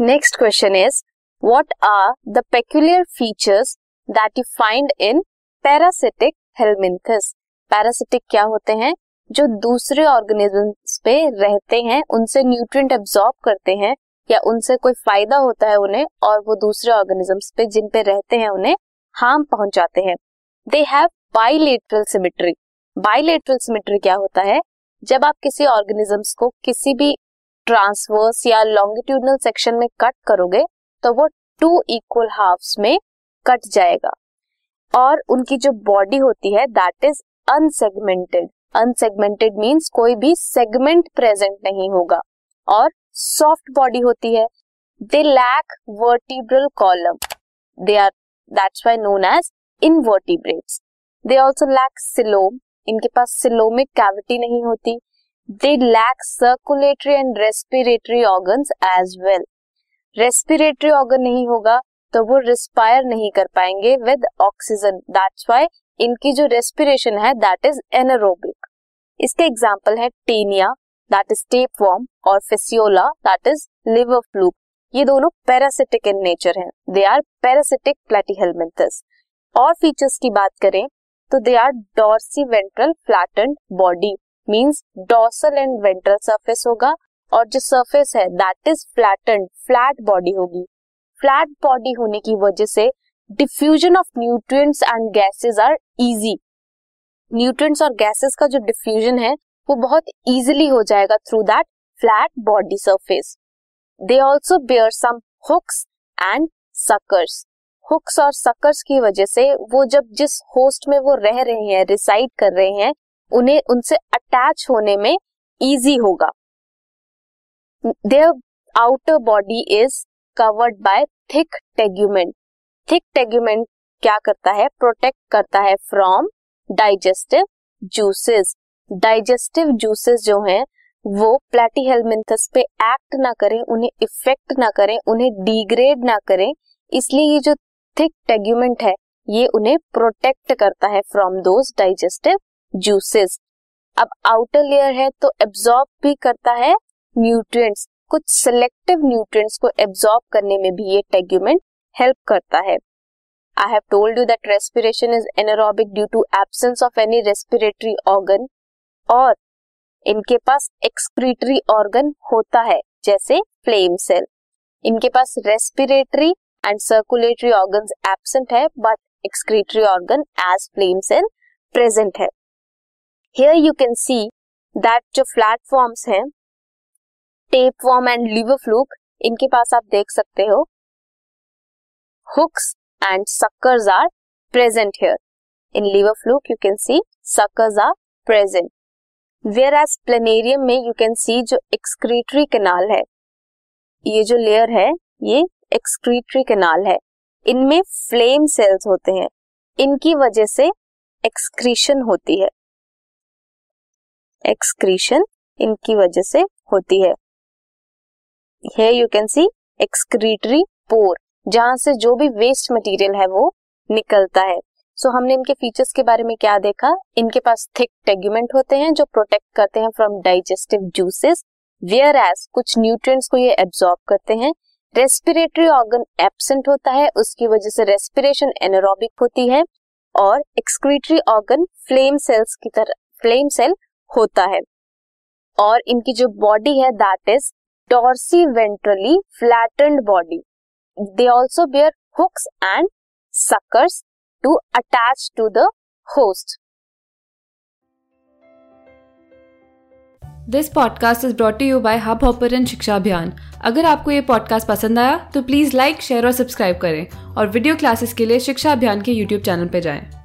Next question is what are the peculiar features that you find in parasitic helminths parasitic क्या होते हैं? जो दूसरे ऑर्गेनिजम्स पे रहते हैं, उनसे न्यूट्रिएंट एब्जॉर्ब करते हैं, या उनसे कोई फ़ायदा होता है उन्हें, और वो दूसरे ऑर्गेनिजम्स पे जिन पे रहते हैं उन्हें हार्म पहुंचाते हैं। They have bilateral symmetry bilateral symmetry क्या होता है? जब आप किसी ऑर्गेनिजम्स को किसी भी ट्रांसवर्स या लॉन्गिट्यूडनल सेक्शन में कट करोगे तो वो टू इक्वल हाफ्स में कट जाएगा। और उनकी जो बॉडी होती है that is unsegmented unsegmented means कोई भी सेगमेंट प्रेजेंट नहीं होगा। और सॉफ्ट बॉडी होती है। They lack vertebral column they are that's why known as invertebrates they also lack coelom इनके पास सिलोमिक कैविटी नहीं होती। They lack circulatory and respiratory organ as well respiratory organ नहीं होगा तो वो रिस्पायर नहीं कर पाएँगे विद ऑक्सीजन दैट्स वाई इनकी जो रेस्पिरेशन है दैट इज़ एनारोबिक इसके एग्ज़ाम्पल है taenia that is tapeworm और fasciola that is liver fluke ये दोनों पैरासिटिक इन नेचर हैं. दे आर पैरासिटिक प्लेटिहेलमिंथस और फीचर्स की बात करें तो they are dorsiventral flattened body means dorsal and ventral surface होगा और जो सरफेस है that is flattened flat body होगी। फ्लैट बॉडी होने की वजह से diffusion of nutrients and gases are easy nutrients और गैसेस का जो डिफ्यूजन है, वो बहुत इजीली हो जाएगा through that flat body surface they also bear some hooks and suckers hooks और सकर्स की वजह से वो जब जिस होस्ट में वो रह रहे हैं रिसाइड कर रहे हैं उन्हें, उनसे अटैच होने में इजी होगा। Their outer body is covered by thick tegument thick tegument क्या करता है? प्रोटेक्ट करता है from digestive juices digestive juices जो हैं, वो प्लेटीहेलमिंथस पे एक्ट ना करें, उन्हें इफ़ेक्ट ना करें, उन्हें डिग्रेड ना करें। इसलिए ये जो थिक टेग्यूमेंट है, ये उन्हें प्रोटेक्ट करता है फ्रॉम दोज डाइजेस्टिव जूसेस अब आउटर लेयर है तो एब्जॉर्ब भी करता है न्यूट्रिएंट्स कुछ सिलेक्टिव न्यूट्रिएंट्स को एब्जॉर्ब करने में भी ये टेग्यूमेंट हेल्प करता है. I have told you that respiration is anaerobic due to absence of any respiratory organ और इनके पास एक्सक्रीटरी ऑर्गन होता है, जैसे फ्लेम सेल इनके पास respiratory and circulatory organ absent है but excretory organ as flame cell present है। Here you can see that जो flat forms हैं tape form and liver fluke इनके पास आप देख सकते हो। Hooks and suckers are present here in liver fluke you can see suckers are present whereas planarium में यू कैन सी जो एक्सक्रीटरी कैनाल है, ये जो लेयर है, ये एक्सक्रीटरी कैनाल है। इनमें फ्लेम सेल्स होते हैं। इनकी वजह से एक्सक्रीशन होती है। एक्सक्रीशन इनकी वजह से होती है। You can see excretory pore जहाँ से जो भी वेस्ट मटेरियल है वो निकलता है। सो so, हमने इनके फीचर्स के बारे में क्या देखा? इनके पास थिक टेग्यूमेंट होते हैं जो प्रोटेक्ट करते हैं from digestive juices whereas कुछ न्यूट्रिएंट्स को ये एब्जॉर्ब करते हैं। रेस्पिरेटरी ऑर्गन एबसेंट होता है उसकी वजह से रेस्पिरेशन एनारोबिक होती है और एक्सक्रीटरी ऑर्गन फ्लेम सेल्स की तरह फ्लेम सेल होता है। और इनकी जो बॉडी है that is dorsiventrally flattened body they also bear hooks and suckers to attach to the host this podcast is brought you by Hubhopper Shiksha Abhiyan अगर आपको ये पॉडकास्ट पसंद आया तो प्लीज़ लाइक शेयर और सब्सक्राइब करें। और वीडियो क्लासेस के लिए शिक्षा अभियान के यूट्यूब चैनल पर जाएँ।